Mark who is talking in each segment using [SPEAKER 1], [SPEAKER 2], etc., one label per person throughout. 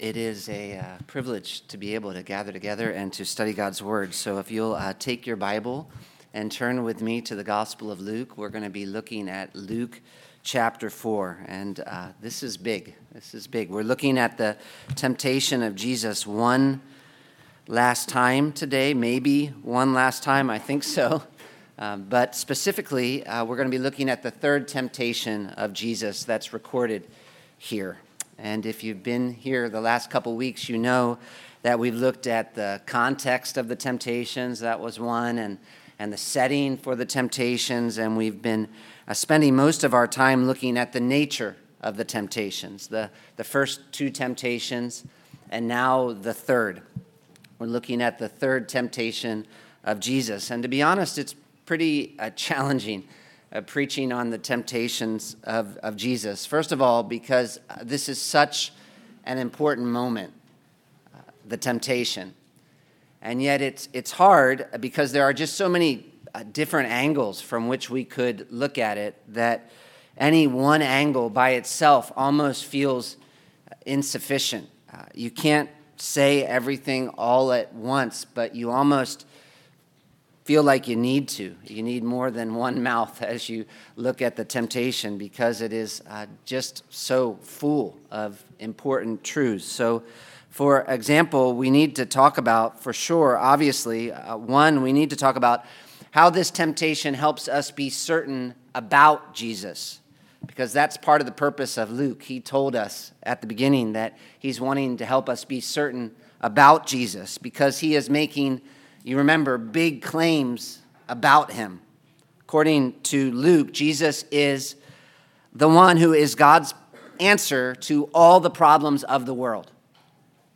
[SPEAKER 1] It is a uh, privilege to be able to gather together and to study God's Word. So, if you'll uh, take your Bible and turn with me to the Gospel of Luke, we're going to be looking at Luke chapter 4. And uh, this is big. This is big. We're looking at the temptation of Jesus one last time today, maybe one last time, I think so. Um, but specifically, uh, we're going to be looking at the third temptation of Jesus that's recorded here. And if you've been here the last couple weeks, you know that we've looked at the context of the temptations, that was one, and, and the setting for the temptations. And we've been uh, spending most of our time looking at the nature of the temptations, the, the first two temptations, and now the third. We're looking at the third temptation of Jesus. And to be honest, it's pretty uh, challenging uh, preaching on the temptations of, of Jesus. First of all, because uh, this is such an important moment, uh, the temptation. And yet it's, it's hard because there are just so many uh, different angles from which we could look at it that any one angle by itself almost feels insufficient. Uh, you can't say everything all at once, but you almost feel like you need to. You need more than one mouth as you look at the temptation because it is uh, just so full of important truths. So, for example, we need to talk about, for sure, obviously, uh, one, we need to talk about how this temptation helps us be certain about Jesus. Because that's part of the purpose of Luke. He told us at the beginning that he's wanting to help us be certain about Jesus because he is making you remember, big claims about him. According to Luke, Jesus is the one who is God's answer to all the problems of the world.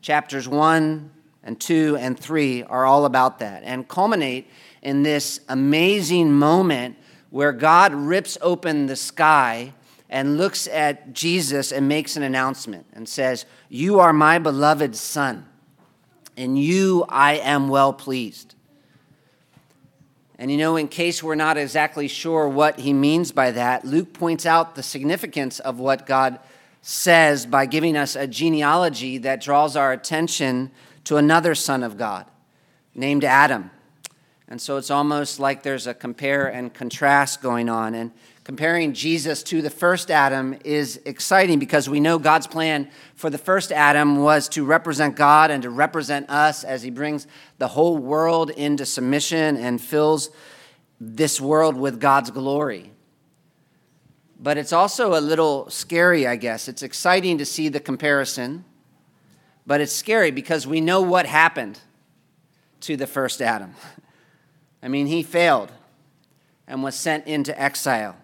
[SPEAKER 1] Chapters 1 and 2 and 3 are all about that and culminate in this amazing moment where God rips open the sky and looks at Jesus and makes an announcement and says, You are my beloved Son in you I am well pleased. And you know, in case we're not exactly sure what he means by that, Luke points out the significance of what God says by giving us a genealogy that draws our attention to another son of God named Adam. And so it's almost like there's a compare and contrast going on. And comparing Jesus to the first Adam is exciting because we know God's plan for the first Adam was to represent God and to represent us as he brings the whole world into submission and fills this world with God's glory. But it's also a little scary, I guess. It's exciting to see the comparison, but it's scary because we know what happened to the first Adam. I mean, he failed and was sent into exile.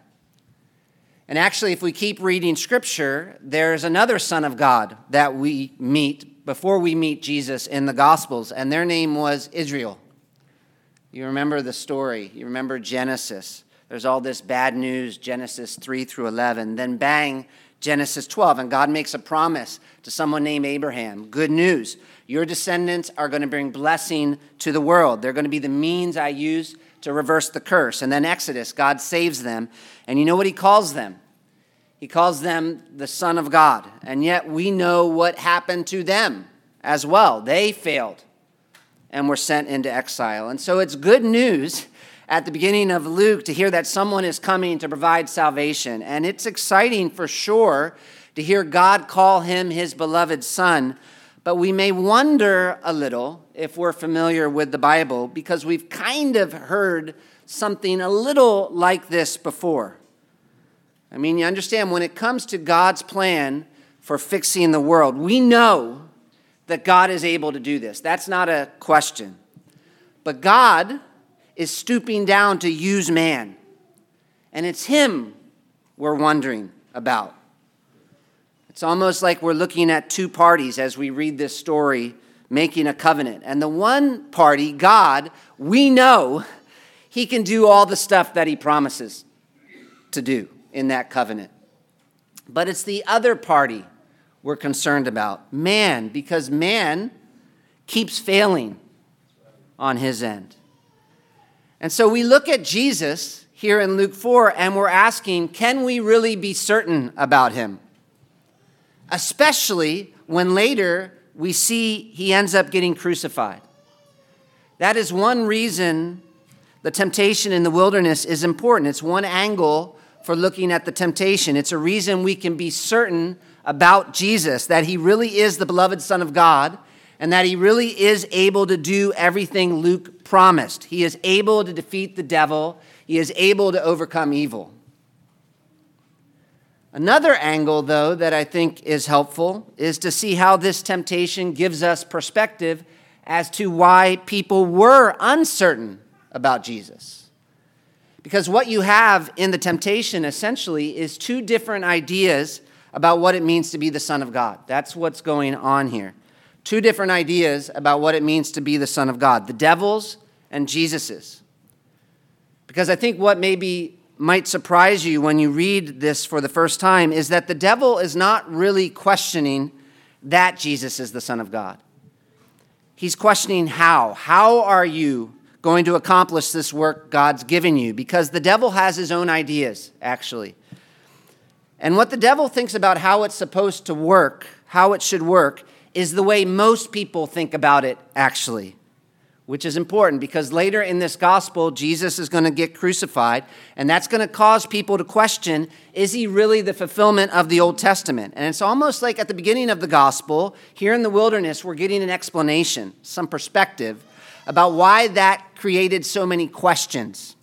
[SPEAKER 1] And actually, if we keep reading scripture, there's another Son of God that we meet before we meet Jesus in the Gospels, and their name was Israel. You remember the story, you remember Genesis. There's all this bad news, Genesis 3 through 11. Then, bang, Genesis 12, and God makes a promise to someone named Abraham. Good news. Your descendants are going to bring blessing to the world. They're going to be the means I use to reverse the curse. And then Exodus, God saves them. And you know what he calls them? He calls them the Son of God. And yet we know what happened to them as well. They failed and were sent into exile. And so it's good news at the beginning of Luke to hear that someone is coming to provide salvation. And it's exciting for sure to hear God call him his beloved Son. But we may wonder a little if we're familiar with the Bible because we've kind of heard something a little like this before. I mean, you understand, when it comes to God's plan for fixing the world, we know that God is able to do this. That's not a question. But God is stooping down to use man. And it's Him we're wondering about. It's almost like we're looking at two parties as we read this story making a covenant. And the one party, God, we know he can do all the stuff that he promises to do in that covenant. But it's the other party we're concerned about man, because man keeps failing on his end. And so we look at Jesus here in Luke 4 and we're asking can we really be certain about him? Especially when later we see he ends up getting crucified. That is one reason the temptation in the wilderness is important. It's one angle for looking at the temptation. It's a reason we can be certain about Jesus, that he really is the beloved Son of God, and that he really is able to do everything Luke promised. He is able to defeat the devil, he is able to overcome evil. Another angle, though, that I think is helpful is to see how this temptation gives us perspective as to why people were uncertain about Jesus. Because what you have in the temptation essentially is two different ideas about what it means to be the Son of God. That's what's going on here. Two different ideas about what it means to be the Son of God the devil's and Jesus's. Because I think what maybe might surprise you when you read this for the first time is that the devil is not really questioning that Jesus is the Son of God. He's questioning how. How are you going to accomplish this work God's given you? Because the devil has his own ideas, actually. And what the devil thinks about how it's supposed to work, how it should work, is the way most people think about it, actually which is important because later in this gospel, Jesus is going to get crucified, and that's going to cause people to question is he really the fulfillment of the Old Testament? And it's almost like at the beginning of the gospel, here in the wilderness, we're getting an explanation, some perspective about why that created so many questions.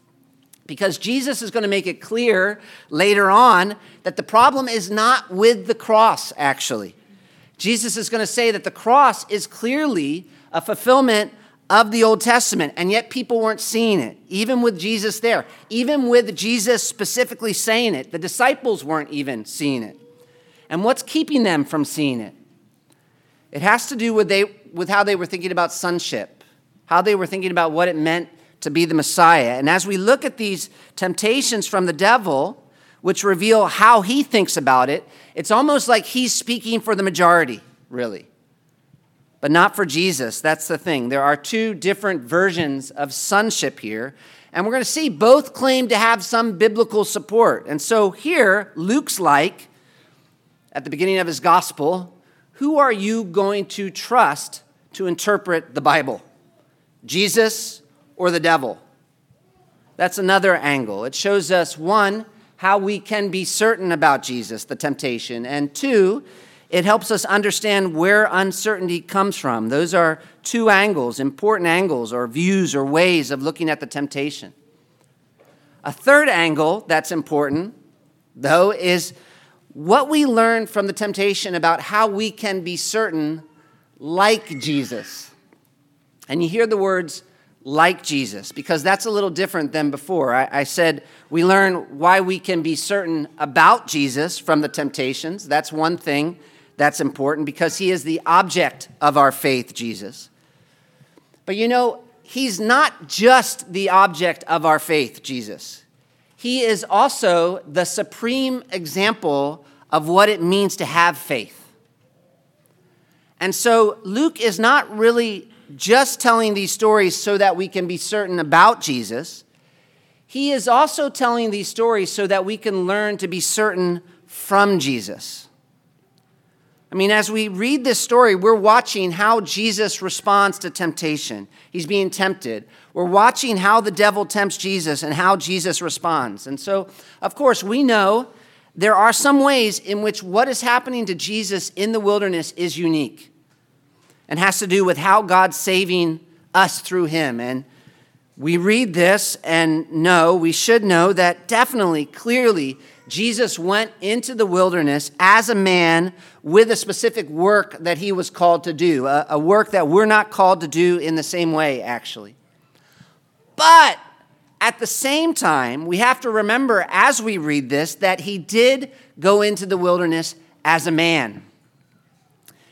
[SPEAKER 1] Because Jesus is going to make it clear later on that the problem is not with the cross, actually. Jesus is going to say that the cross is clearly a fulfillment of the Old Testament, and yet people weren't seeing it, even with Jesus there, even with Jesus specifically saying it. The disciples weren't even seeing it. And what's keeping them from seeing it? It has to do with, they, with how they were thinking about sonship, how they were thinking about what it meant to be the Messiah. And as we look at these temptations from the devil, which reveal how he thinks about it, it's almost like he's speaking for the majority, really but not for Jesus. That's the thing. There are two different versions of sonship here, and we're going to see both claim to have some biblical support. And so here, Luke's like, at the beginning of his gospel, who are you going to trust to interpret the Bible? Jesus or the devil? That's another angle. It shows us, one, how we can be certain about Jesus, the temptation, and two, it helps us understand where uncertainty comes from. Those are two angles, important angles, or views or ways of looking at the temptation. A third angle that's important, though, is what we learn from the temptation about how we can be certain like Jesus. And you hear the words like Jesus, because that's a little different than before. I, I, said we learn why we can be certain about Jesus from the temptations. That's one thing. That's important because he is the object of our faith, Jesus. But you know, he's not just the object of our faith, Jesus. He is also the supreme example of what it means to have faith. And so Luke is not really just telling these stories so that we can be certain about Jesus. He is also telling these stories so that we can learn to be certain from Jesus. I mean, as we read this story, we're watching how Jesus responds to temptation. He's being tempted. We're watching how the devil tempts Jesus and how Jesus responds. And so, of course, we know there are some ways in which what is happening to Jesus in the wilderness is unique and has to do with how God's saving us through him. And we read this and know, we should know that definitely, clearly, Jesus went into the wilderness as a man with a specific work that he was called to do, a, a, work that we're not called to do in the same way, actually. But at the same time, we have to remember as we read this that he did go into the wilderness as a man.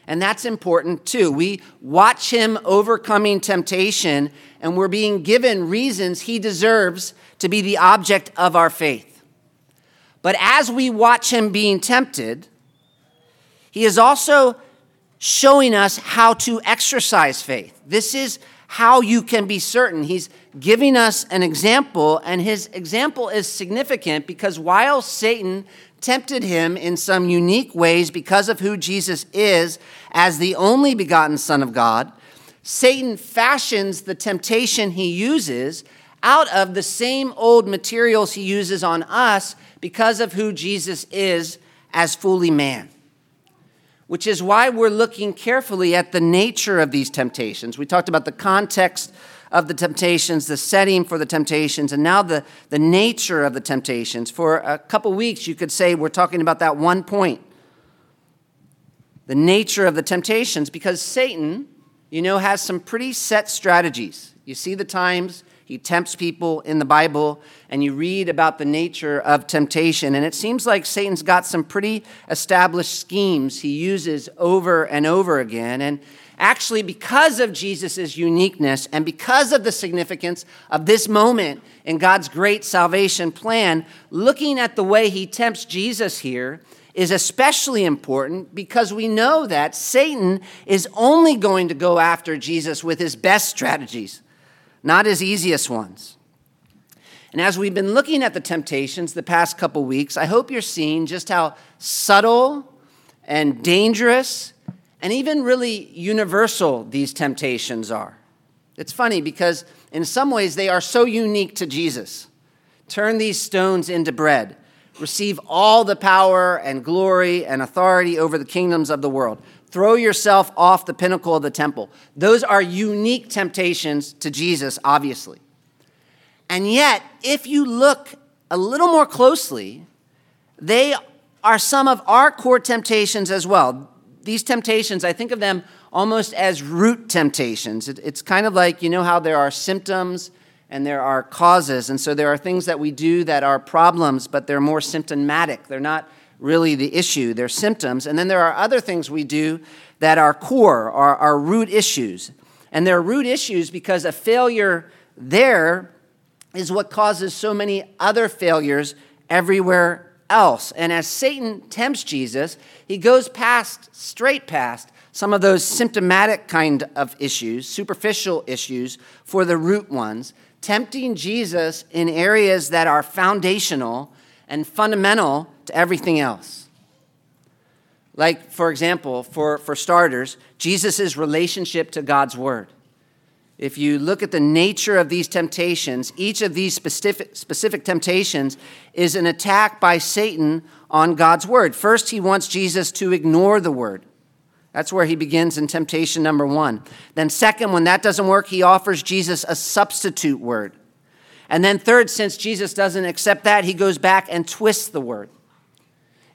[SPEAKER 1] And that's important too. We watch him overcoming temptation, and we're being given reasons he deserves to be the object of our faith. But as we watch him being tempted, he is also showing us how to exercise faith. This is how you can be certain. He's giving us an example, and his example is significant because while Satan tempted him in some unique ways because of who Jesus is as the only begotten Son of God, Satan fashions the temptation he uses out of the same old materials he uses on us because of who Jesus is as fully man which is why we're looking carefully at the nature of these temptations. We talked about the context of the temptations, the setting for the temptations, and now the, the nature of the temptations. For a couple weeks, you could say we're talking about that one point the nature of the temptations, because Satan, you know, has some pretty set strategies. You see the times he tempts people in the Bible, and you read about the nature of temptation. And it seems like Satan's got some pretty established schemes he uses over and over again. And actually, because of Jesus' uniqueness and because of the significance of this moment in God's great salvation plan, looking at the way he tempts Jesus here is especially important because we know that Satan is only going to go after Jesus with his best strategies not his easiest ones. And as we've been looking at the temptations the past couple weeks, I hope you're seeing just how subtle and dangerous and even really universal these temptations are. It's funny because in some ways they are so unique to Jesus. Turn these stones into bread. Receive all the power and glory and authority over the kingdoms of the world. Throw yourself off the pinnacle of the temple. Those are unique temptations to Jesus, obviously. And yet, if you look a little more closely, they are some of our core temptations as well. These temptations, I think of them almost as root temptations. It's kind of like, you know, how there are symptoms and there are causes. And so there are things that we do that are problems, but they're more symptomatic. They're not really the issue, they're symptoms. And then there are other things we do that are core, are, are root issues. And they're root issues because a failure there is what causes so many other failures everywhere else. And as Satan tempts Jesus, he goes past, straight past, some of those symptomatic kind of issues, superficial issues, for the root ones, tempting Jesus in areas that are foundational and fundamental to everything else. Like, for example, for, for starters, Jesus' relationship to God's Word. If you look at the nature of these temptations, each of these specific, specific temptations is an attack by Satan on God's Word. First, he wants Jesus to ignore the Word. That's where he begins in temptation number one. Then, second, when that doesn't work, he offers Jesus a substitute word. And then, third, since Jesus doesn't accept that, he goes back and twists the word.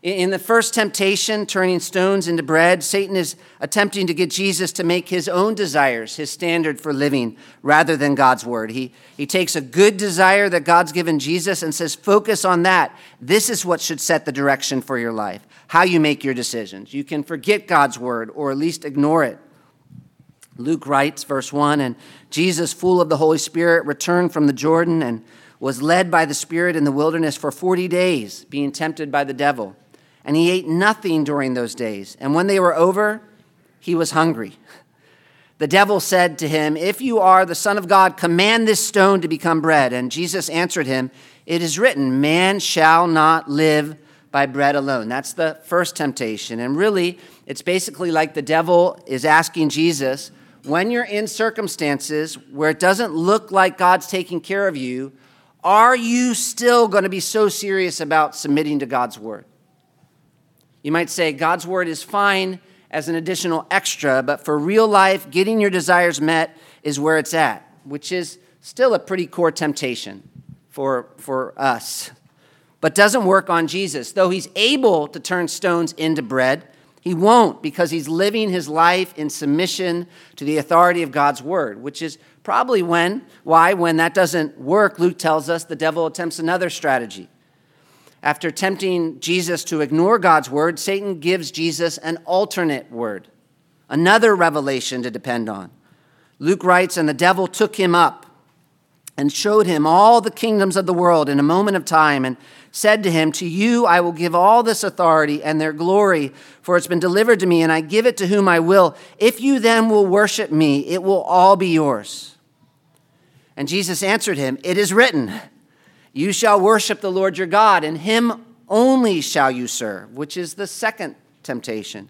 [SPEAKER 1] In the first temptation, turning stones into bread, Satan is attempting to get Jesus to make his own desires his standard for living rather than God's word. He, he takes a good desire that God's given Jesus and says, Focus on that. This is what should set the direction for your life, how you make your decisions. You can forget God's word or at least ignore it. Luke writes, verse 1 And Jesus, full of the Holy Spirit, returned from the Jordan and was led by the Spirit in the wilderness for 40 days, being tempted by the devil. And he ate nothing during those days. And when they were over, he was hungry. The devil said to him, If you are the Son of God, command this stone to become bread. And Jesus answered him, It is written, Man shall not live by bread alone. That's the first temptation. And really, it's basically like the devil is asking Jesus, when you're in circumstances where it doesn't look like God's taking care of you, are you still going to be so serious about submitting to God's word? You might say God's word is fine as an additional extra, but for real life, getting your desires met is where it's at, which is still a pretty core temptation for, for us, but doesn't work on Jesus. Though he's able to turn stones into bread, he won't because he's living his life in submission to the authority of God's word, which is probably when, why, when that doesn't work, Luke tells us the devil attempts another strategy. After tempting Jesus to ignore God's word, Satan gives Jesus an alternate word, another revelation to depend on. Luke writes, And the devil took him up and showed him all the kingdoms of the world in a moment of time and said to him, To you I will give all this authority and their glory, for it's been delivered to me, and I give it to whom I will. If you then will worship me, it will all be yours. And Jesus answered him, It is written, You shall worship the Lord your God, and him only shall you serve, which is the second temptation.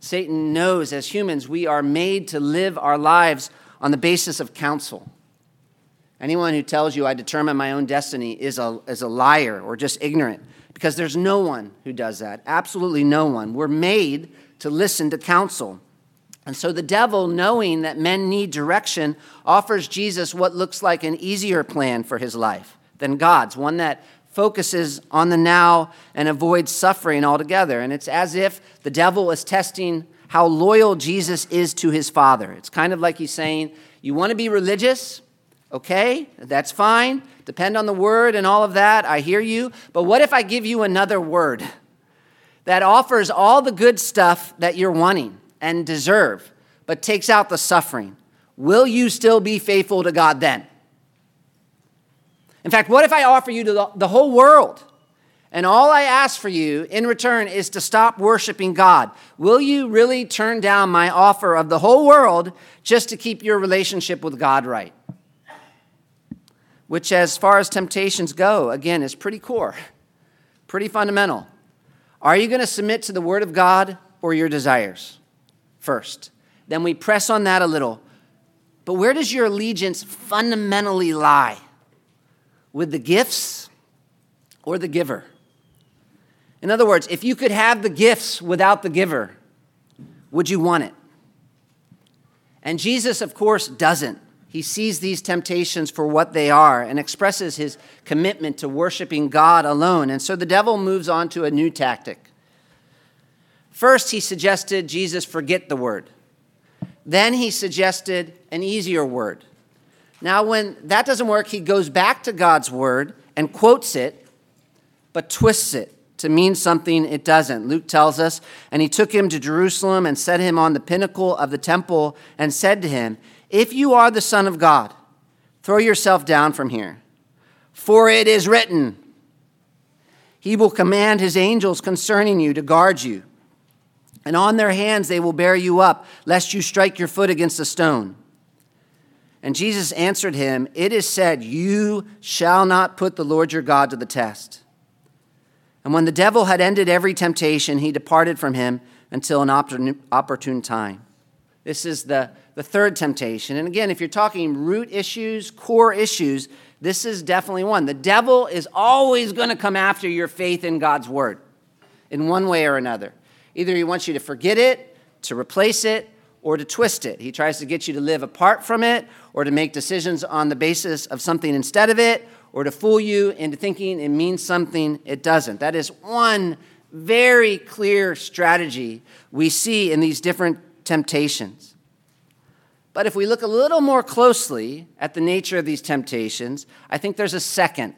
[SPEAKER 1] Satan knows as humans we are made to live our lives on the basis of counsel. Anyone who tells you I determine my own destiny is a, is a liar or just ignorant because there's no one who does that. Absolutely no one. We're made to listen to counsel. And so the devil, knowing that men need direction, offers Jesus what looks like an easier plan for his life than God's, one that focuses on the now and avoids suffering altogether. And it's as if the devil is testing how loyal Jesus is to his Father. It's kind of like he's saying, You want to be religious? Okay, that's fine. Depend on the word and all of that. I hear you. But what if I give you another word that offers all the good stuff that you're wanting and deserve, but takes out the suffering? Will you still be faithful to God then? In fact, what if I offer you the, the whole world? And all I ask for you in return is to stop worshiping God. Will you really turn down my offer of the whole world just to keep your relationship with God right? which, as far as temptations go, again, is pretty core, pretty fundamental. Are you going to submit to the Word of God or your desires first? Then we press on that a little. But where does your allegiance fundamentally lie? With the gifts or the giver? In other words, if you could have the gifts without the giver, would you want it? And Jesus, of course, doesn't. He sees these temptations for what they are and expresses his commitment to worshiping God alone. And so the devil moves on to a new tactic. First, he suggested Jesus forget the word. Then he suggested an easier word. Now, when that doesn't work, he goes back to God's word and quotes it, but twists it to mean something it doesn't. Luke tells us, and he took him to Jerusalem and set him on the pinnacle of the temple and said to him, if you are the Son of God, throw yourself down from here. For it is written, He will command His angels concerning you to guard you. And on their hands they will bear you up, lest you strike your foot against a stone. And Jesus answered him, It is said, You shall not put the Lord your God to the test. And when the devil had ended every temptation, he departed from him until an opportune time. This is the the third temptation. And again, if you're talking root issues, core issues, this is definitely one. The devil is always going to come after your faith in God's word in one way or another. Either he wants you to forget it, to replace it, or to twist it. He tries to get you to live apart from it, or to make decisions on the basis of something instead of it, or to fool you into thinking it means something it doesn't. That is one very clear strategy we see in these different temptations. But if we look a little more closely at the nature of these temptations, I think there's a second,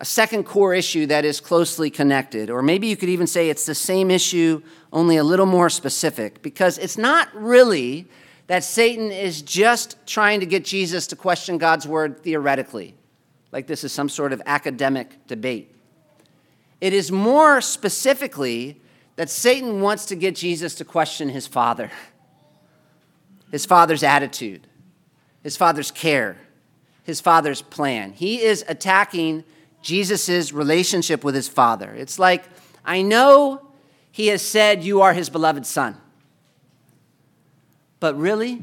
[SPEAKER 1] a second core issue that is closely connected. Or maybe you could even say it's the same issue, only a little more specific, because it's not really that Satan is just trying to get Jesus to question God's word theoretically, like this is some sort of academic debate. It is more specifically that Satan wants to get Jesus to question his Father his father's attitude, his father's care, his father's plan. He is attacking Jesus' relationship with his father. It's like, I know he has said you are his beloved son, but really?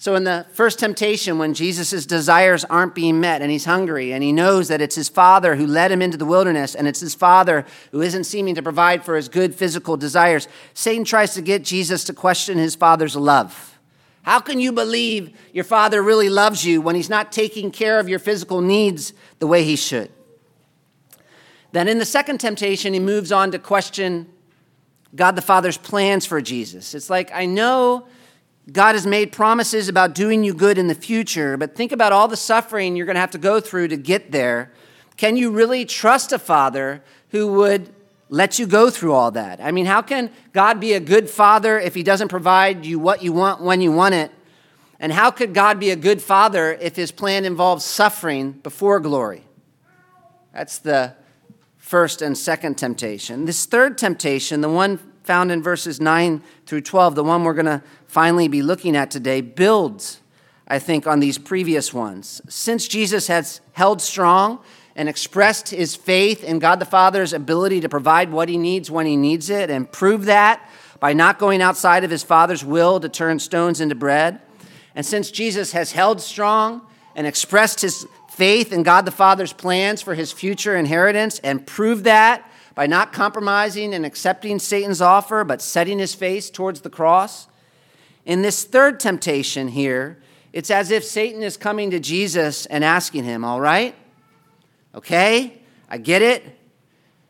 [SPEAKER 1] So, in the first temptation, when Jesus' desires aren't being met and he's hungry and he knows that it's his father who led him into the wilderness and it's his father who isn't seeming to provide for his good physical desires, Satan tries to get Jesus to question his father's love. How can you believe your father really loves you when he's not taking care of your physical needs the way he should? Then, in the second temptation, he moves on to question God the Father's plans for Jesus. It's like, I know God has made promises about doing you good in the future, but think about all the suffering you're going to have to go through to get there. Can you really trust a father who would let you go through all that? I mean, how can God be a good father if he doesn't provide you what you want when you want it? And how could God be a good father if his plan involves suffering before glory? That's the first and second temptation. This third temptation, the one found in verses 9 through 12, the one we're going to finally be looking at today, builds, I think, on these previous ones. Since Jesus has held strong and expressed his faith in God the Father's ability to provide what he needs when he needs it, and proved that by not going outside of his Father's will to turn stones into bread, and since Jesus has held strong and expressed his faith in God the Father's plans for his future inheritance and proved that by not compromising and accepting Satan's offer, but setting his face towards the cross, in this third temptation here, it's as if Satan is coming to Jesus and asking him, All right, okay, I get it.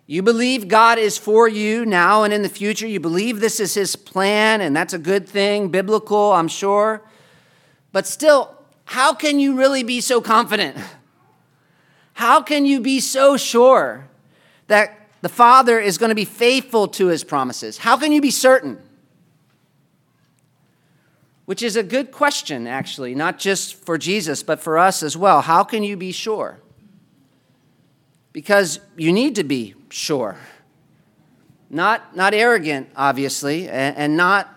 [SPEAKER 1] You believe God is for you now and in the future. You believe this is his plan, and that's a good thing, biblical, I'm sure. But still, how can you really be so confident? How can you be so sure that the Father is going to be faithful to his promises? How can you be certain? Which is a good question, actually, not just for Jesus, but for us as well. How can you be sure? Because you need to be sure. Not, not arrogant, obviously, and, and not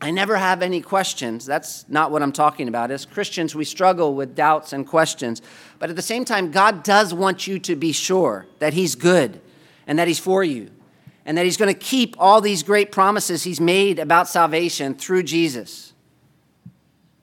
[SPEAKER 1] I never have any questions. That's not what I'm talking about. As Christians, we struggle with doubts and questions. But at the same time, God does want you to be sure that He's good and that He's for you and that He's going to keep all these great promises He's made about salvation through Jesus.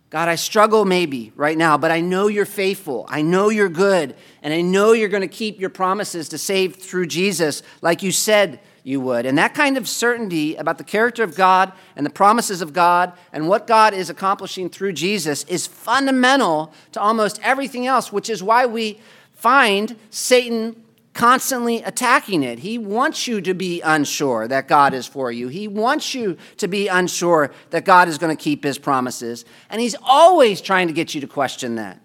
[SPEAKER 1] God, I struggle maybe right now, but I know you're faithful. I know you're good. And I know you're going to keep your promises to save through Jesus, like you said you would. And that kind of certainty about the character of God and the promises of God and what God is accomplishing through Jesus is fundamental to almost everything else, which is why we find Satan constantly attacking it. He wants you to be unsure that God is for you. He wants you to be unsure that God is going to keep his promises. And he's always trying to get you to question that.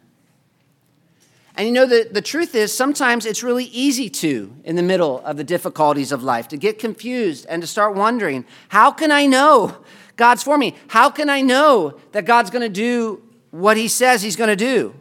[SPEAKER 1] And you know, the, the truth is, sometimes it's really easy to, in the middle of the difficulties of life, to get confused and to start wondering how can I know God's for me? How can I know that God's going to do what He says He's going to do?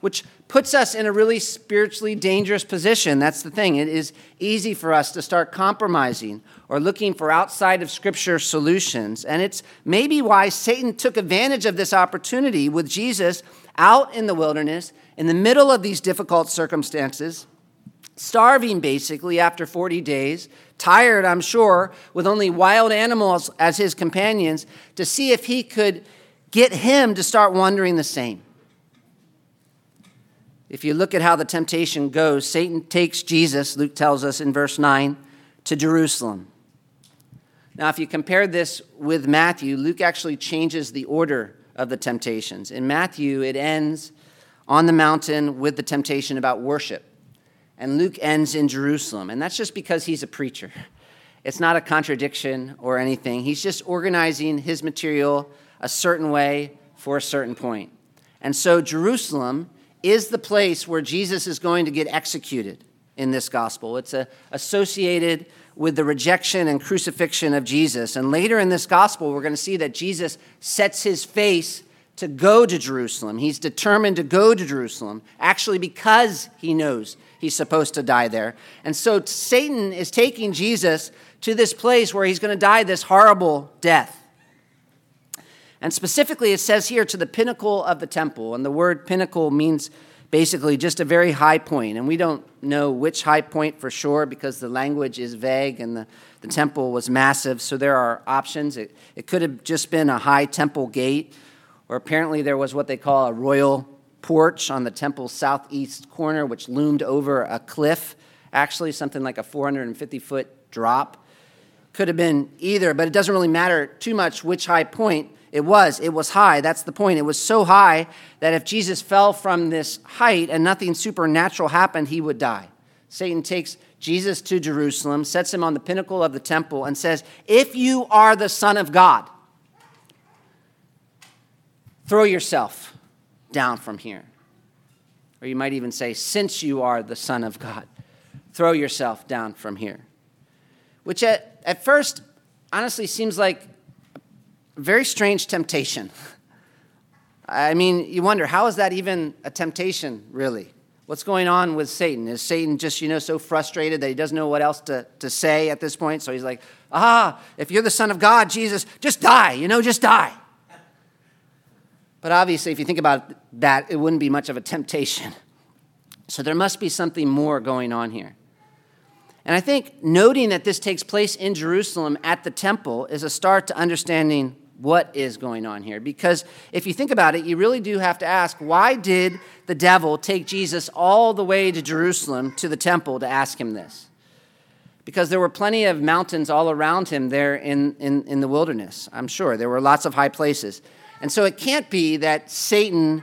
[SPEAKER 1] Which puts us in a really spiritually dangerous position. That's the thing. It is easy for us to start compromising or looking for outside of Scripture solutions. And it's maybe why Satan took advantage of this opportunity with Jesus out in the wilderness in the middle of these difficult circumstances, starving basically after 40 days, tired, I'm sure, with only wild animals as his companions, to see if he could get him to start wondering the same. If you look at how the temptation goes, Satan takes Jesus, Luke tells us in verse 9, to Jerusalem. Now, if you compare this with Matthew, Luke actually changes the order of the temptations. In Matthew, it ends on the mountain with the temptation about worship. And Luke ends in Jerusalem. And that's just because he's a preacher. It's not a contradiction or anything. He's just organizing his material a certain way for a certain point. And so Jerusalem is the place where Jesus is going to get executed in this gospel. It's a, associated with the rejection and crucifixion of Jesus. And later in this gospel, we're going to see that Jesus sets his face to go to Jerusalem. He's determined to go to Jerusalem, actually, because he knows he's supposed to die there. And so Satan is taking Jesus to this place where he's going to die this horrible death. And specifically, it says here to the pinnacle of the temple. And the word pinnacle means basically just a very high point. And we don't know which high point for sure because the language is vague and the, the temple was massive. So there are options. It, it could have just been a high temple gate or apparently there was what they call a royal porch on the temple's southeast corner, which loomed over a cliff, actually, something like a 450 foot drop. Could have been either, but it doesn't really matter too much which high point it was. It was high. That's the point. It was so high that if Jesus fell from this height and nothing supernatural happened, he would die. Satan takes Jesus to Jerusalem, sets him on the pinnacle of the temple, and says, If you are the Son of God, Throw yourself down from here. Or you might even say, Since you are the Son of God, throw yourself down from here. Which at, at first honestly seems like a very strange temptation. I mean, you wonder, how is that even a temptation, really? What's going on with Satan? Is Satan just, you know, so frustrated that he doesn't know what else to, to say at this point? So he's like, ah, if you're the Son of God, Jesus, just die, you know, just die. But obviously, if you think about that, it wouldn't be much of a temptation. So there must be something more going on here. And I think noting that this takes place in Jerusalem at the temple is a start to understanding what is going on here. Because if you think about it, you really do have to ask why did the devil take Jesus all the way to Jerusalem to the temple to ask him this? Because there were plenty of mountains all around him there in, in, in the wilderness, I'm sure. There were lots of high places. And so it can't be that Satan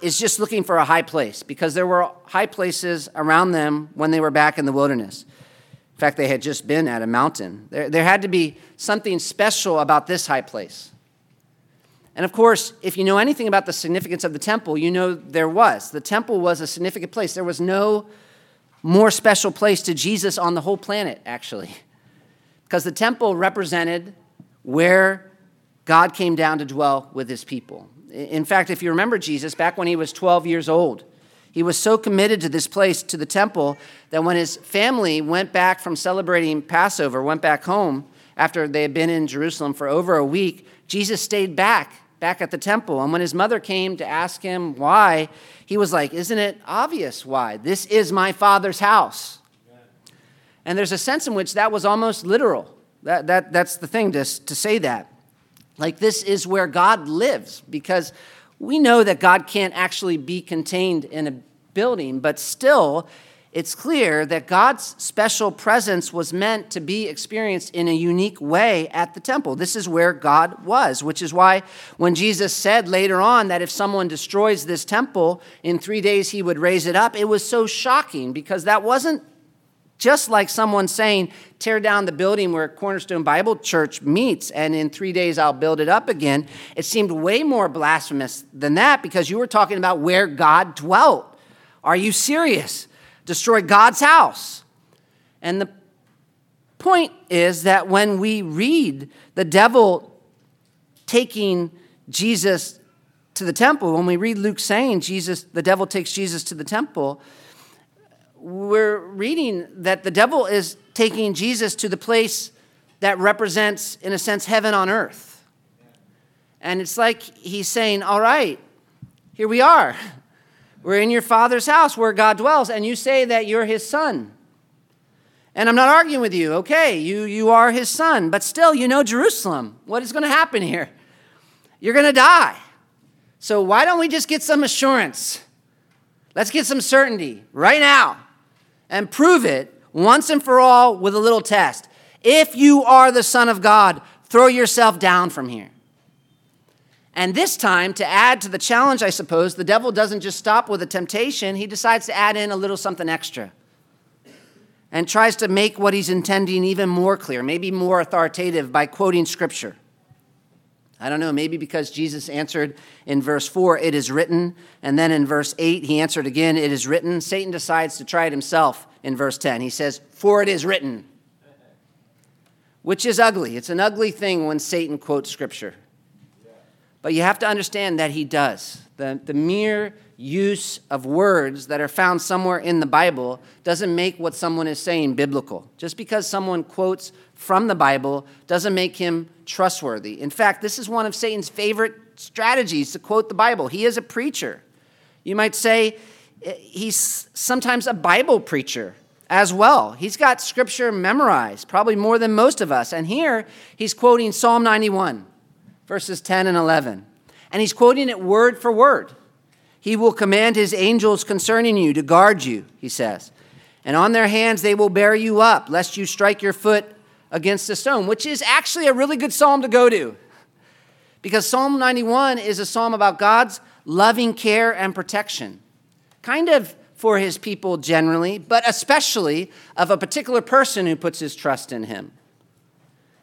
[SPEAKER 1] is just looking for a high place, because there were high places around them when they were back in the wilderness. In fact, they had just been at a mountain. There, there had to be something special about this high place. And of course, if you know anything about the significance of the temple, you know there was. The temple was a significant place. There was no more special place to Jesus on the whole planet, actually, because the temple represented where God came down to dwell with his people. In fact, if you remember Jesus, back when he was 12 years old, he was so committed to this place, to the temple, that when his family went back from celebrating Passover, went back home after they had been in Jerusalem for over a week, Jesus stayed back, back at the temple. And when his mother came to ask him why, he was like, Isn't it obvious why? This is my father's house. And there's a sense in which that was almost literal. That, that, that's the thing to, to say that. Like, this is where God lives, because we know that God can't actually be contained in a building, but still, it's clear that God's special presence was meant to be experienced in a unique way at the temple. This is where God was, which is why when Jesus said later on that if someone destroys this temple, in three days he would raise it up, it was so shocking because that wasn't just like someone saying, tear down the building where Cornerstone Bible Church meets, and in three days I'll build it up again. It seemed way more blasphemous than that because you were talking about where God dwelt. Are you serious? Destroy God's house. And the point is that when we read the devil taking Jesus to the temple, when we read Luke saying Jesus, the devil takes Jesus to the temple, we're reading that the devil is taking Jesus to the place that represents, in a sense, heaven on earth. And it's like he's saying, All right, here we are. We're in your father's house where God dwells, and you say that you're his son. And I'm not arguing with you. Okay, you, you are his son, but still, you know Jerusalem. What is going to happen here? You're going to die. So why don't we just get some assurance? Let's get some certainty right now and prove it once and for all with a little test. If you are the Son of God, throw yourself down from here. And this time, to add to the challenge, I suppose, the devil doesn't just stop with a temptation, he decides to add in a little something extra and tries to make what he's intending even more clear, maybe more authoritative by quoting scripture. I don't know, maybe because Jesus answered in verse 4, it is written, and then in verse 8, he answered again, it is written. Satan decides to try it himself in verse 10. He says, For it is written, which is ugly. It's an ugly thing when Satan quotes scripture. But you have to understand that he does. The, the mere use of words that are found somewhere in the Bible doesn't make what someone is saying biblical. Just because someone quotes from the Bible doesn't make him trustworthy. In fact, this is one of Satan's favorite strategies to quote the Bible. He is a preacher. You might say eh, he's sometimes a Bible preacher as well. He's got scripture memorized, probably more than most of us. And here he's quoting Psalm 91, verses 10 and 11. And he's quoting it word for word. He will command his angels concerning you to guard you, he says. And on their hands they will bear you up, lest you strike your foot against a stone, which is actually a really good psalm to go to. Because Psalm 91 is a psalm about God's loving care and protection, kind of for his people generally, but especially of a particular person who puts his trust in him.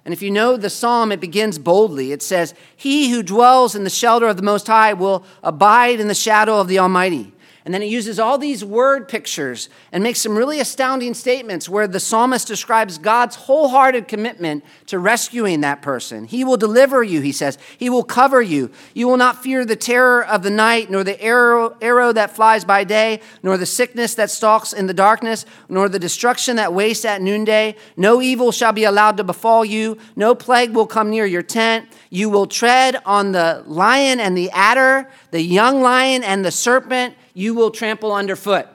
[SPEAKER 1] And if you know the psalm, it begins boldly. It says, He who dwells in the shelter of the Most High will abide in the shadow of the Almighty. And then he uses all these word pictures and makes some really astounding statements where the psalmist describes God's wholehearted commitment to rescuing that person. He will deliver you, he says. He will cover you. You will not fear the terror of the night, nor the arrow, arrow that flies by day, nor the sickness that stalks in the darkness, nor the destruction that wastes at noonday. No evil shall be allowed to befall you. No plague will come near your tent. You will tread on the lion and the adder, the young lion and the serpent you will trample underfoot.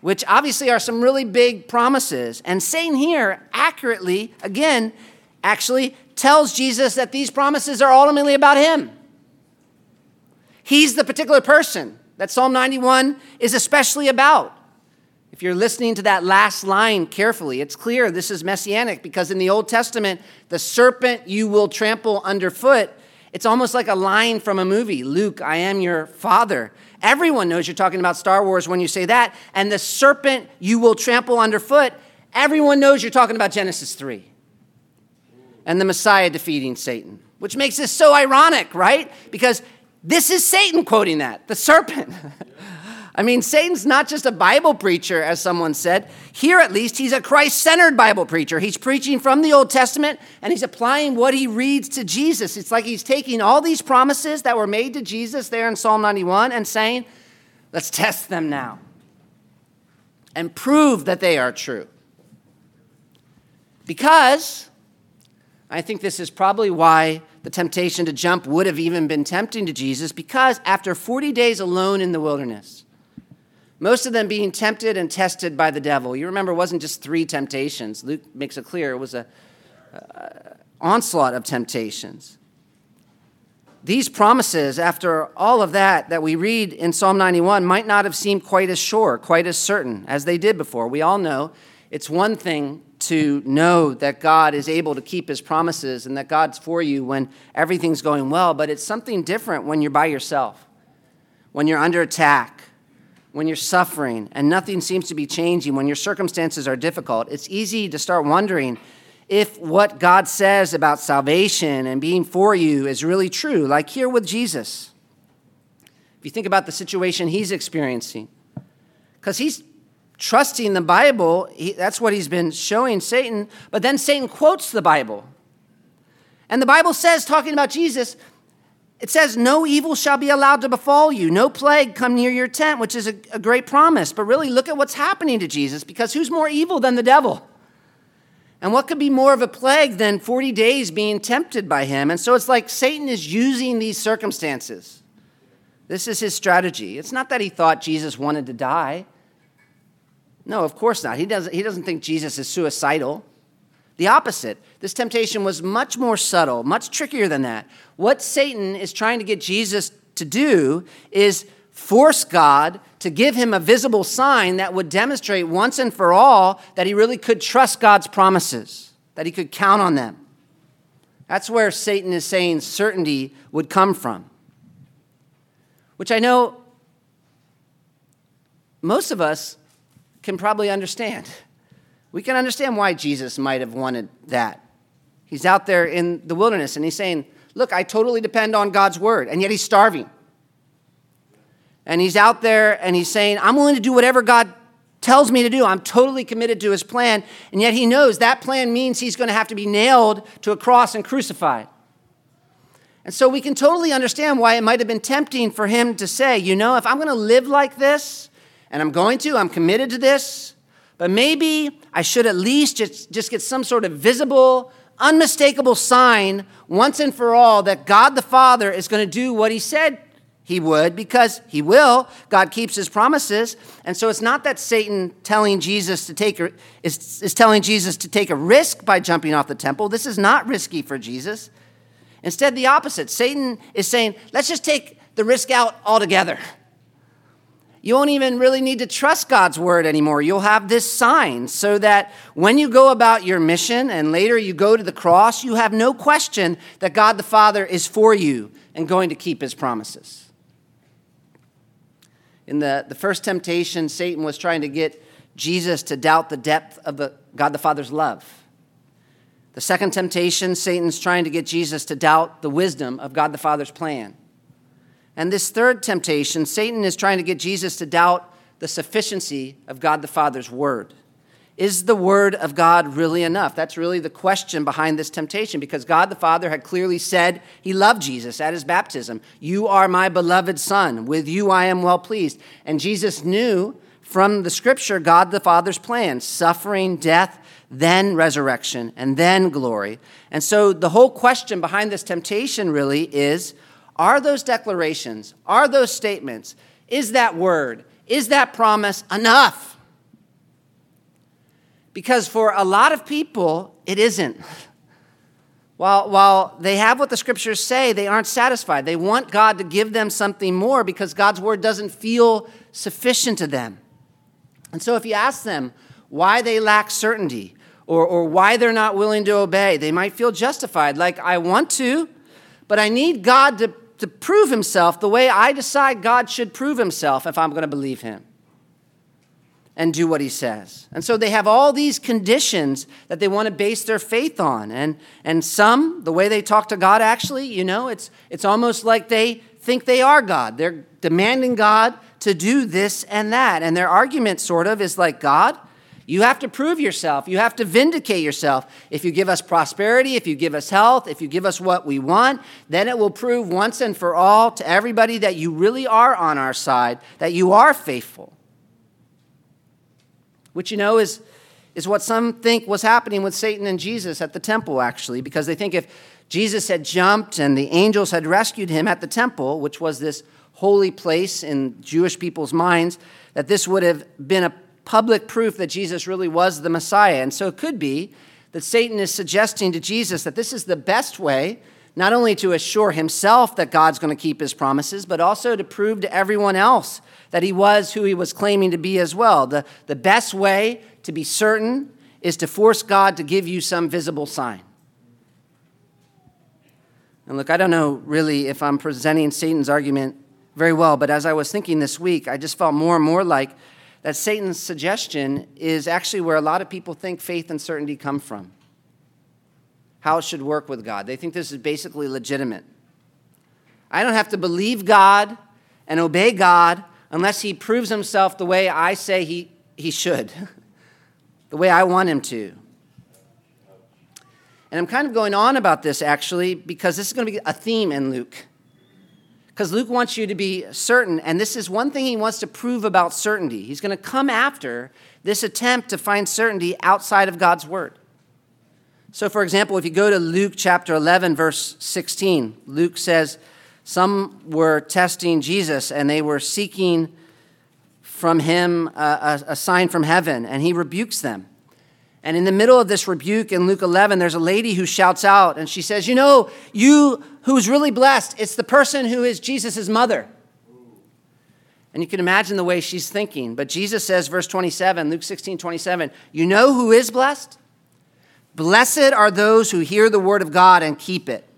[SPEAKER 1] Which obviously are some really big promises. And Satan here accurately, again, actually tells Jesus that these promises are ultimately about him. He's the particular person that Psalm 91 is especially about. If you're listening to that last line carefully, it's clear this is messianic because in the Old Testament, the serpent you will trample underfoot, it's almost like a line from a movie Luke, I am your father. Everyone knows you're talking about Star Wars when you say that. And the serpent you will trample underfoot, everyone knows you're talking about Genesis 3 and the Messiah defeating Satan, which makes this so ironic, right? Because this is Satan quoting that, the serpent. I mean, Satan's not just a Bible preacher, as someone said. Here, at least, he's a Christ centered Bible preacher. He's preaching from the Old Testament and he's applying what he reads to Jesus. It's like he's taking all these promises that were made to Jesus there in Psalm 91 and saying, let's test them now and prove that they are true. Because I think this is probably why the temptation to jump would have even been tempting to Jesus, because after 40 days alone in the wilderness, most of them being tempted and tested by the devil. You remember, it wasn't just three temptations. Luke makes it clear it was an onslaught of temptations. These promises, after all of that that we read in Psalm 91, might not have seemed quite as sure, quite as certain as they did before. We all know it's one thing to know that God is able to keep his promises and that God's for you when everything's going well, but it's something different when you're by yourself, when you're under attack, when you're suffering and nothing seems to be changing, when your circumstances are difficult, it's easy to start wondering if what God says about salvation and being for you is really true, like here with Jesus. If you think about the situation he's experiencing, because he's trusting the Bible, he, that's what he's been showing Satan, but then Satan quotes the Bible. And the Bible says, talking about Jesus, it says, No evil shall be allowed to befall you, no plague come near your tent, which is a, a, great promise. But really, look at what's happening to Jesus, because who's more evil than the devil? And what could be more of a plague than 40 days being tempted by him? And so it's like Satan is using these circumstances. This is his strategy. It's not that he thought Jesus wanted to die. No, of course not. He doesn't, he doesn't think Jesus is suicidal. The opposite. This temptation was much more subtle, much trickier than that. What Satan is trying to get Jesus to do is force God to give him a visible sign that would demonstrate once and for all that he really could trust God's promises, that he could count on them. That's where Satan is saying certainty would come from. Which I know most of us can probably understand. We can understand why Jesus might have wanted that. He's out there in the wilderness and he's saying, Look, I totally depend on God's word, and yet he's starving. And he's out there and he's saying, I'm willing to do whatever God tells me to do. I'm totally committed to his plan. And yet he knows that plan means he's going to have to be nailed to a cross and crucified. And so we can totally understand why it might have been tempting for him to say, you know, if I'm going to live like this, and I'm going to, I'm committed to this, but maybe I should at least just, just get some sort of visible unmistakable sign once and for all that God the Father is going to do what he said he would because he will. God keeps his promises. And so it's not that Satan telling Jesus to take a, is, is telling Jesus to take a risk by jumping off the temple. This is not risky for Jesus. Instead, the opposite. Satan is saying, let's just take the risk out altogether. You won't even really need to trust God's word anymore. You'll have this sign so that when you go about your mission and later you go to the cross, you have no question that God the Father is for you and going to keep his promises. In the, the first temptation, Satan was trying to get Jesus to doubt the depth of the, God the Father's love. The second temptation, Satan's trying to get Jesus to doubt the wisdom of God the Father's plan. And this third temptation, Satan is trying to get Jesus to doubt the sufficiency of God the Father's word. Is the word of God really enough? That's really the question behind this temptation because God the Father had clearly said he loved Jesus at his baptism. You are my beloved Son. With you I am well pleased. And Jesus knew from the scripture God the Father's plan suffering, death, then resurrection, and then glory. And so the whole question behind this temptation really is are those declarations, are those statements, is that word, is that promise enough? Because for a lot of people, it isn't. While, while they have what the scriptures say, they aren't satisfied. They want God to give them something more because God's word doesn't feel sufficient to them. And so if you ask them why they lack certainty or, or why they're not willing to obey, they might feel justified. Like, I want to, but I need God to, to prove himself the way I decide God should prove himself if I'm going to believe him and do what he says. And so they have all these conditions that they want to base their faith on. And, and some, the way they talk to God, actually, you know, it's, it's almost like they think they are God. They're demanding God to do this and that. And their argument, sort of, is like, God, you have to prove yourself. You have to vindicate yourself. If you give us prosperity, if you give us health, if you give us what we want, then it will prove once and for all to everybody that you really are on our side, that you are faithful which you know is, is what some think was happening with Satan and Jesus at the temple, actually, because they think if Jesus had jumped and the angels had rescued him at the temple, which was this holy place in Jewish people's minds, that this would have been a public proof that Jesus really was the Messiah. And so it could be that Satan is suggesting to Jesus that this is the best way not only to assure himself that God's going to keep his promises, but also to prove to everyone else that he was who he was claiming to be as well. The, the best way to be certain is to force God to give you some visible sign. And look, I don't know really if I'm presenting Satan's argument very well, but as I was thinking this week, I just felt more and more like that Satan's suggestion is actually where a lot of people think faith and certainty come from. How it should work with God. They think this is basically legitimate. I don't have to believe God and obey God unless he proves himself the way I say he, he should, the way I want him to. And I'm kind of going on about this actually because this is going to be a theme in Luke. Because Luke wants you to be certain, and this is one thing he wants to prove about certainty. He's going to come after this attempt to find certainty outside of God's word. So, for example, if you go to Luke chapter 11, verse 16, Luke says, some were testing Jesus and they were seeking from him a, a, sign from heaven, and he rebukes them. And in the middle of this rebuke in Luke 11, there's a lady who shouts out and she says, You know, you who's really blessed, it's the person who is Jesus' mother. And you can imagine the way she's thinking. But Jesus says, verse 27, Luke 16, 27, You know who is blessed? Blessed are those who hear the word of God and keep it.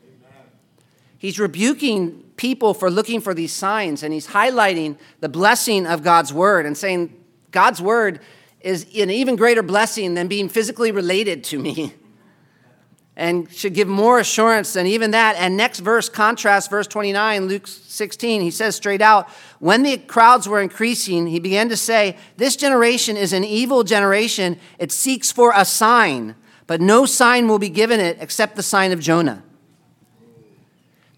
[SPEAKER 1] He's rebuking people for looking for these signs, and he's highlighting the blessing of God's word and saying, God's word is an even greater blessing than being physically related to me. and should give more assurance than even that. And next verse contrasts verse 29, Luke 16. He says straight out, When the crowds were increasing, he began to say, This generation is an evil generation. It seeks for a sign, but no sign will be given it except the sign of Jonah.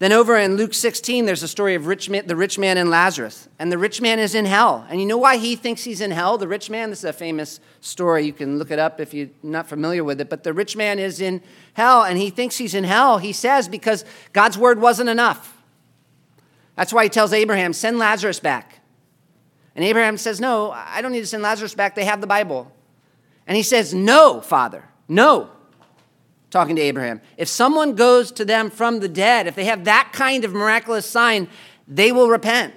[SPEAKER 1] Then over in Luke 16, there's a story of rich man, the rich man and Lazarus. And the rich man is in hell. And you know why he thinks he's in hell? The rich man, this is a famous story. You can look it up if you're not familiar with it. But the rich man is in hell, and he thinks he's in hell, he says, because God's word wasn't enough. That's why he tells Abraham, send Lazarus back. And Abraham says, No, I don't need to send Lazarus back. They have the Bible. And he says, No, Father, no talking to Abraham. If someone goes to them from the dead, if they have that kind of miraculous sign, they will repent.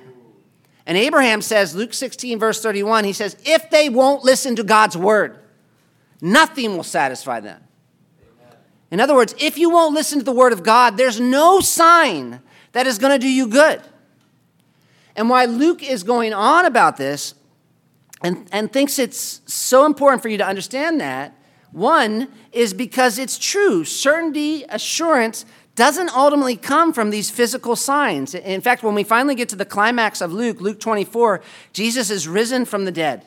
[SPEAKER 1] And Abraham says, Luke 16, verse 31, he says, if they won't listen to God's word, nothing will satisfy them. In other words, if you won't listen to the word of God, there's no sign that is going to do you good. And why Luke is going on about this and, and thinks it's so important for you to understand that One is because it's true. Certainty, assurance doesn't ultimately come from these physical signs. In fact, when we finally get to the climax of Luke, Luke 24, Jesus is risen from the dead.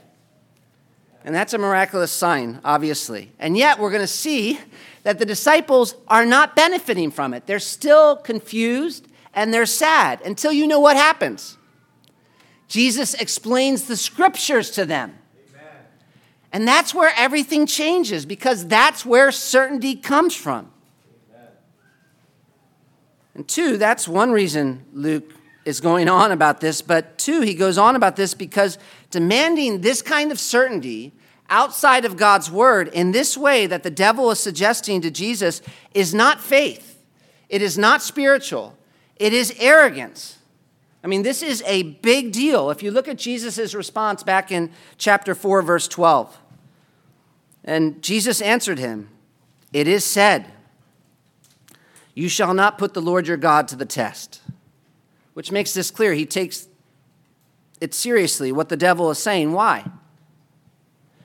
[SPEAKER 1] And that's a miraculous sign, obviously. And yet, we're going to see that the disciples are not benefiting from it. They're still confused and they're sad until you know what happens. Jesus explains the scriptures to them. And that's where everything changes because that's where certainty comes from. And two, that's one reason Luke is going on about this. But two, he goes on about this because demanding this kind of certainty outside of God's word in this way that the devil is suggesting to Jesus is not faith, it is not spiritual, it is arrogance. I mean, this is a big deal. If you look at Jesus' response back in chapter 4, verse 12, and Jesus answered him, It is said, You shall not put the Lord your God to the test. Which makes this clear. He takes it seriously, what the devil is saying. Why?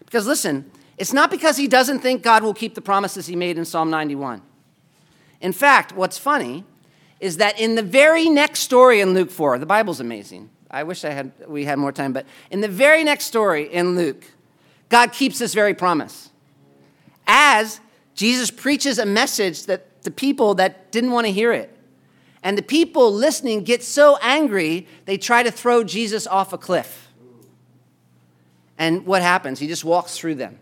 [SPEAKER 1] Because listen, it's not because he doesn't think God will keep the promises he made in Psalm 91. In fact, what's funny is that in the very next story in Luke 4, the Bible's amazing. I wish I had, we had more time, but in the very next story in Luke, God keeps this very promise. As Jesus preaches a message that the people that didn't want to hear it. And the people listening get so angry, they try to throw Jesus off a cliff. And what happens? He just walks through them.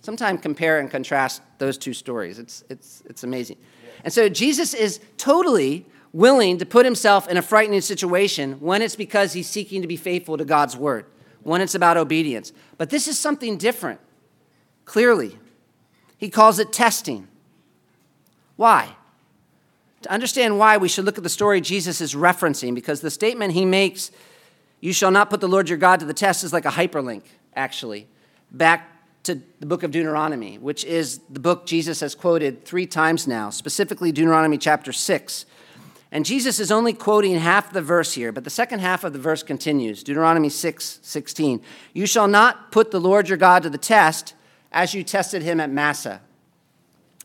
[SPEAKER 1] Sometimes compare and contrast those two stories. It's, it's, it's amazing. And so Jesus is totally willing to put himself in a frightening situation when it's because he's seeking to be faithful to God's word, when it's about obedience. But this is something different, clearly. He calls it testing. Why? To understand why, we should look at the story Jesus is referencing because the statement he makes you shall not put the Lord your God to the test is like a hyperlink, actually, back to the book of Deuteronomy, which is the book Jesus has quoted three times now, specifically Deuteronomy chapter 6. And Jesus is only quoting half the verse here, but the second half of the verse continues Deuteronomy 6 16. You shall not put the Lord your God to the test as you tested him at Massah.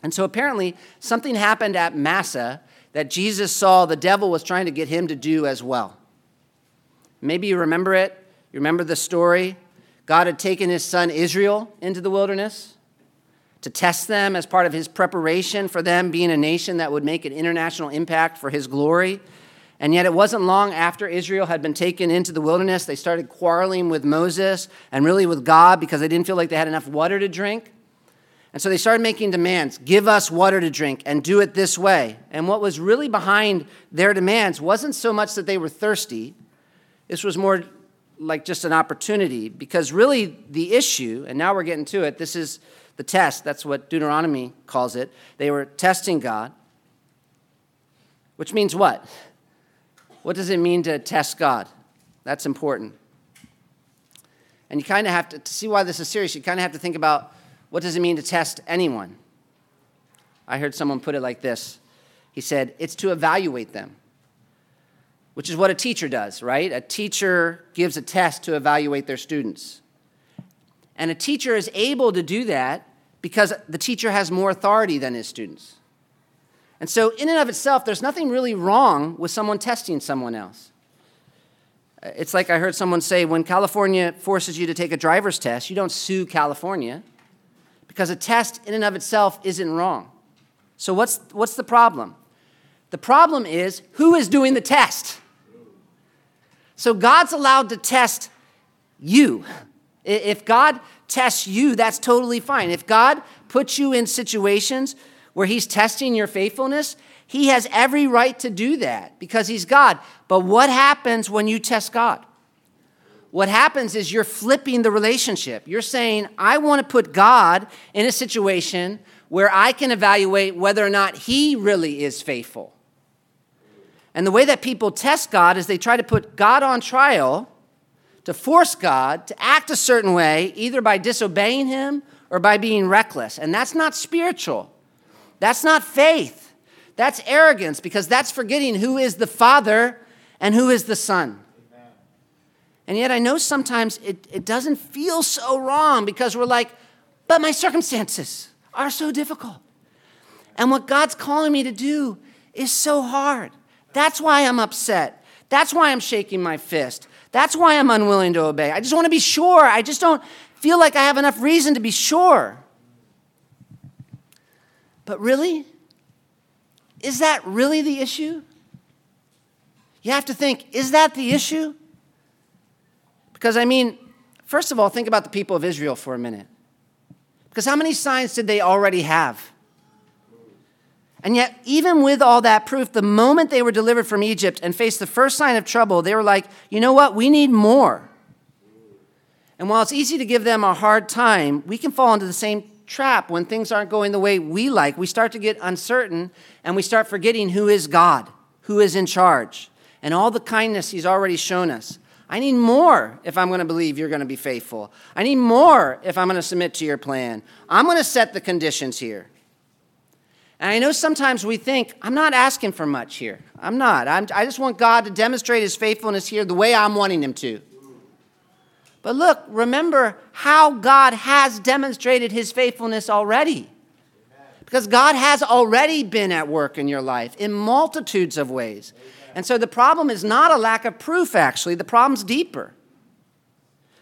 [SPEAKER 1] And so apparently, something happened at Massah that Jesus saw the devil was trying to get him to do as well. Maybe you remember it. You remember the story? God had taken his son Israel into the wilderness to test them as part of his preparation for them being a nation that would make an international impact for his glory. And yet, it wasn't long after Israel had been taken into the wilderness, they started quarreling with Moses and really with God because they didn't feel like they had enough water to drink. And so they started making demands give us water to drink and do it this way. And what was really behind their demands wasn't so much that they were thirsty, this was more like just an opportunity because really the issue, and now we're getting to it, this is the test. That's what Deuteronomy calls it. They were testing God, which means what? What does it mean to test God? That's important. And you kind of have to, to see why this is serious, you kind of have to think about what does it mean to test anyone? I heard someone put it like this. He said, it's to evaluate them which is what a teacher does, right? A teacher gives a test to evaluate their students. And a teacher is able to do that because the teacher has more authority than his students. And so, in and of itself, there's nothing really wrong with someone testing someone else. Uh, it's like I heard someone say when California forces you to take a driver's test, you don't sue California because a test in and of itself isn't wrong. So, what's, what's the problem? The problem is who is doing the test? So God's allowed to test you. If God tests you, that's totally fine. If God puts you in situations where He's testing your faithfulness, He has every right to do that because He's God. But what happens when you test God? What happens is you're flipping the relationship. You're saying, I want to put God in a situation where I can evaluate whether or not He really is faithful. And the way that people test God is they try to put God on trial to force God to act a certain way, either by disobeying Him or by being reckless. And that's not spiritual. That's not faith. That's arrogance because that's forgetting who is the Father and who is the Son. And yet, I know sometimes it, it doesn't feel so wrong because we're like, but my circumstances are so difficult. And what God's calling me to do is so hard. That's why I'm upset. That's why I'm shaking my fist. That's why I'm unwilling to obey. I just want to be sure. I just don't feel like I have enough reason to be sure. But really? Is that really the issue? You have to think, is that the issue? Because, I mean, first of all, think about the people of Israel for a minute. Because how many signs did they already have? And yet, even with all that proof, the moment they were delivered from Egypt and faced the first sign of trouble, they were like, you know what? We need more. And while it's easy to give them a hard time, we can fall into the same trap when things aren't going the way we like. We start to get uncertain and we start forgetting who is God, who is in charge, and all the kindness He's already shown us. I need more if I'm going to believe you're going to be faithful. I need more if I'm going to submit to your plan. I'm going to set the conditions here. And I know sometimes we think, I'm not asking for much here. I'm not. I'm, i just want God to demonstrate his faithfulness here the way I'm wanting him to. But look, remember how God has demonstrated his faithfulness already. Because God has already been at work in your life in multitudes of ways. And so the problem is not a lack of proof, actually, the problem's deeper.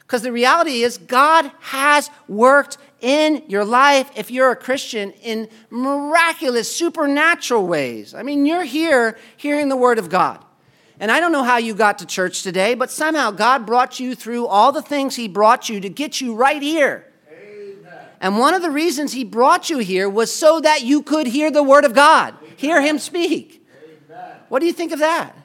[SPEAKER 1] Because the reality is, God has worked in your life, if you're a Christian, in miraculous, supernatural ways. I mean, you're here hearing the Word of God. And I don't know how you got to church today, but somehow God brought you through all the things He brought you to get you right here. Amen. And one of the reasons He brought you here was so that you could hear the Word of God, Amen. hear Him speak. Amen. What do you think of that?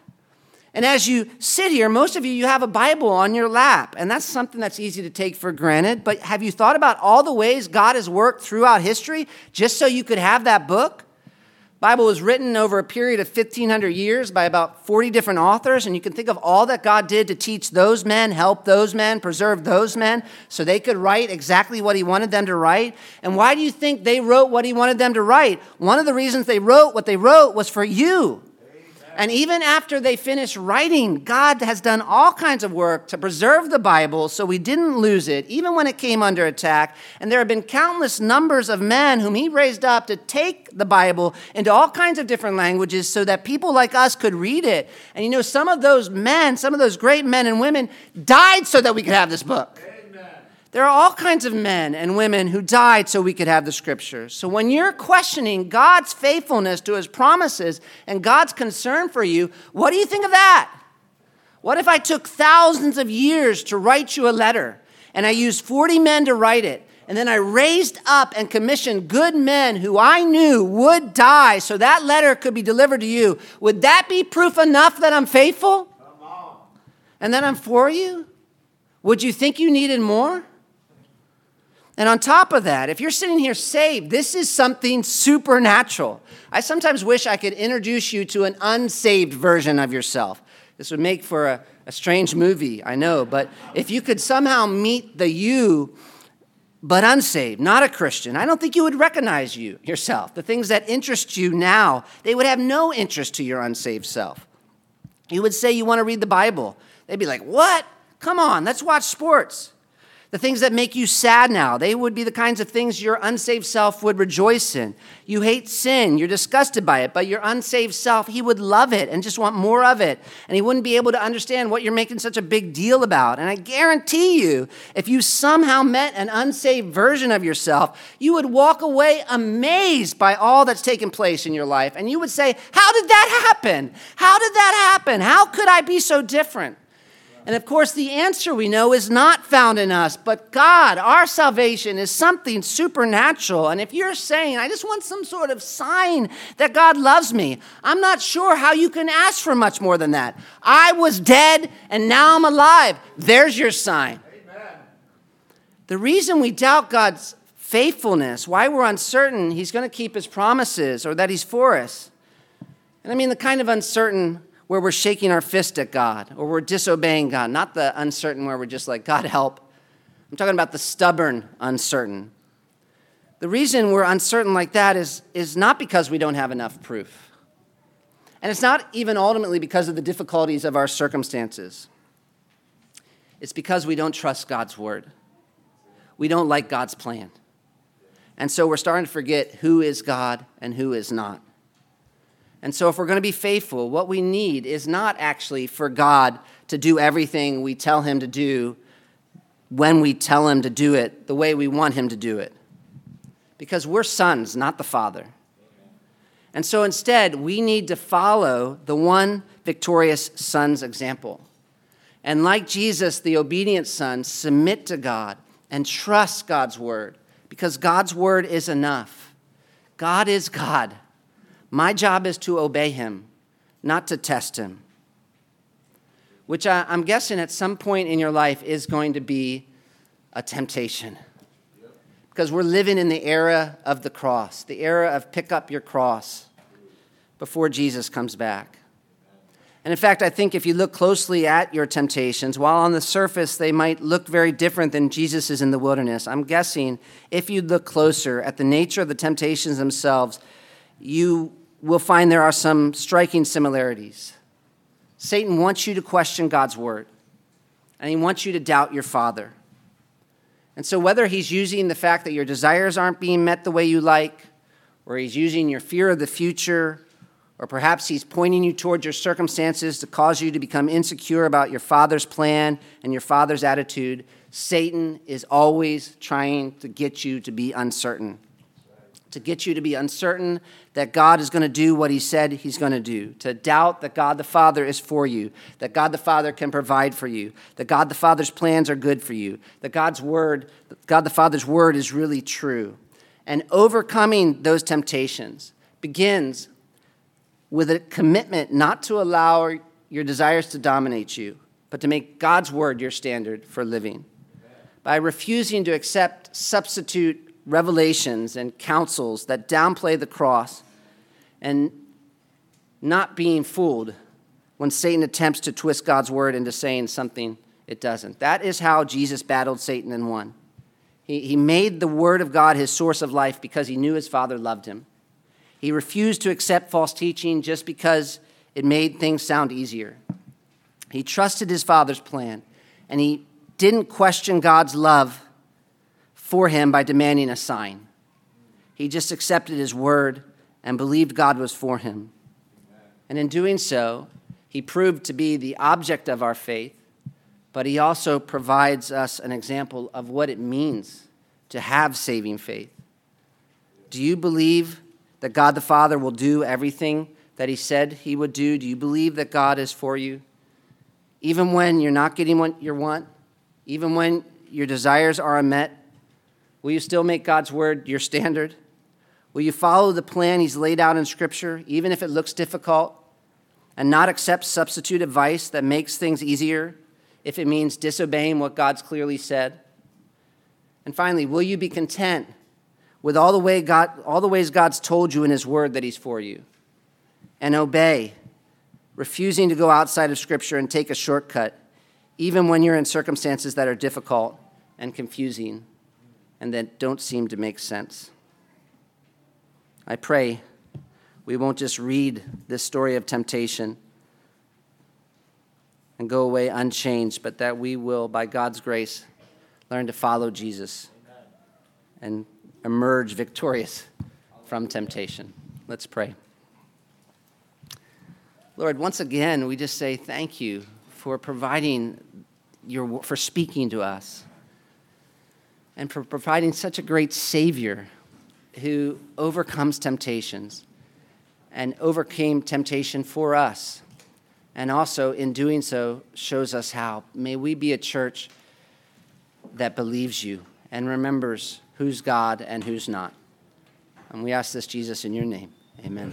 [SPEAKER 1] And as you sit here, most of you, you have a Bible on your lap, and that's something that's easy to take for granted. But have you thought about all the ways God has worked throughout history just so you could have that book? Bible was written over a period of 1500 years by about 40 different authors and you can think of all that God did to teach those men, help those men, preserve those men so they could write exactly what he wanted them to write. And why do you think they wrote what he wanted them to write? One of the reasons they wrote what they wrote was for you. And even after they finished writing, God has done all kinds of work to preserve the Bible so we didn't lose it, even when it came under attack. And there have been countless numbers of men whom He raised up to take the Bible into all kinds of different languages so that people like us could read it. And you know, some of those men, some of those great men and women died so that we could have this book. There are all kinds of men and women who died so we could have the scriptures. So when you're questioning God's faithfulness to his promises and God's concern for you, what do you think of that? What if I took thousands of years to write you a letter and I used 40 men to write it? And then I raised up and commissioned good men who I knew would die so that letter could be delivered to you. Would that be proof enough that I'm faithful? And that I'm for you? Would you think you needed more? And on top of that, if you're sitting here saved, this is something supernatural. I sometimes wish I could introduce you to an unsaved version of yourself. This would make for a, a strange movie, I know, but if you could somehow meet the you, but unsaved, not a Christian, I don't think you would recognize you yourself. The things that interest you now, they would have no interest to your unsaved self. You would say you want to read the Bible. They'd be like, What? Come on, let's watch sports. The things that make you sad now, they would be the kinds of things your unsaved self would rejoice in. You hate sin, you're disgusted by it, but your unsaved self, he would love it and just want more of it. And he wouldn't be able to understand what you're making such a big deal about. And I guarantee you, if you somehow met an unsaved version of yourself, you would walk away amazed by all that's taken place in your life. And you would say, How did that happen? How did that happen? How could I be so different? And of course, the answer we know is not found in us, but God. Our salvation is something supernatural. And if you're saying, I just want some sort of sign that God loves me, I'm not sure how you can ask for much more than that. I was dead and now I'm alive. There's your sign. Amen. The reason we doubt God's faithfulness, why we're uncertain He's going to keep His promises or that He's for us, and I mean the kind of uncertain where we're shaking our fist at God or we're disobeying God, not the uncertain where we're just like, God help. I'm talking about the stubborn uncertain. The reason we're uncertain like that is, is not because we don't have enough proof. And it's not even ultimately because of the difficulties of our circumstances. It's because we don't trust God's word. We don't like God's plan. And so we're starting to forget who is God and who is not. And so, if we're going to be faithful, what we need is not actually for God to do everything we tell Him to do when we tell Him to do it the way we want Him to do it. Because we're sons, not the Father. And so, instead, we need to follow the one victorious Son's example. And like Jesus, the obedient Son, submit to God and trust God's word because God's word is enough. God is God. My job is to obey him, not to test him. Which I, am guessing at some point in your life is going to be a temptation. Because we're living in the era of the cross, the era of pick up your cross before Jesus comes back. And in fact, I think if you look closely at your temptations, while on the surface they might look very different than Jesus is in the wilderness, I'm guessing if you look closer at the nature of the temptations themselves, you will find there are some striking similarities. Satan wants you to question God's word, and he wants you to doubt your Father. And so, whether he's using the fact that your desires aren't being met the way you like, or he's using your fear of the future, or perhaps he's pointing you towards your circumstances to cause you to become insecure about your father's plan and your father's attitude, Satan is always trying to get you to be uncertain to get you to be uncertain that God is going to do what he said he's going to do, to doubt that God the Father is for you, that God the Father can provide for you, that God the Father's plans are good for you, that God's word, God the Father's word is really true. And overcoming those temptations begins with a commitment not to allow your desires to dominate you, but to make God's word your standard for living. By refusing to accept substitute revelations and counsels that downplay the cross and not being fooled when Satan attempts to twist God's word into saying something it doesn't. That is how Jesus battled Satan and won. He, he made the word of God his source of life because he knew his father loved him. He refused to accept false teaching just because it made things sound easier. He trusted his father's plan and he didn't question God's love for him by demanding a sign. He just accepted his word and believed God was for him. And in doing so, he proved to be the object of our faith, but he also provides us an example of what it means to have saving faith. Do you believe that God the Father will do everything that he said he would do? Do you believe that God is for you? Even when you're not getting what you want, even when your desires are unmet, Will you still make God's word your standard? Will you follow the plan He's laid out in Scripture, even if it looks difficult, and not accept substitute advice that makes things easier if it means disobeying what God's clearly said? And finally, will you be content with all the, way God, all the ways God's told you in His word that He's for you and obey, refusing to go outside of Scripture and take a shortcut, even when you're in circumstances that are difficult and confusing? And that don't seem to make sense. I pray we won't just read this story of temptation and go away unchanged, but that we will, by God's grace, learn to follow Jesus and emerge victorious from temptation. Let's pray. Lord, once again, we just say thank you for providing your, for speaking to us and for providing such a great Savior who overcomes temptations and overcame temptation for us. And also, in doing so, shows us how. May we be a church that believes you and remembers who's God and who's not. And we ask this, Jesus, in your name. Amen.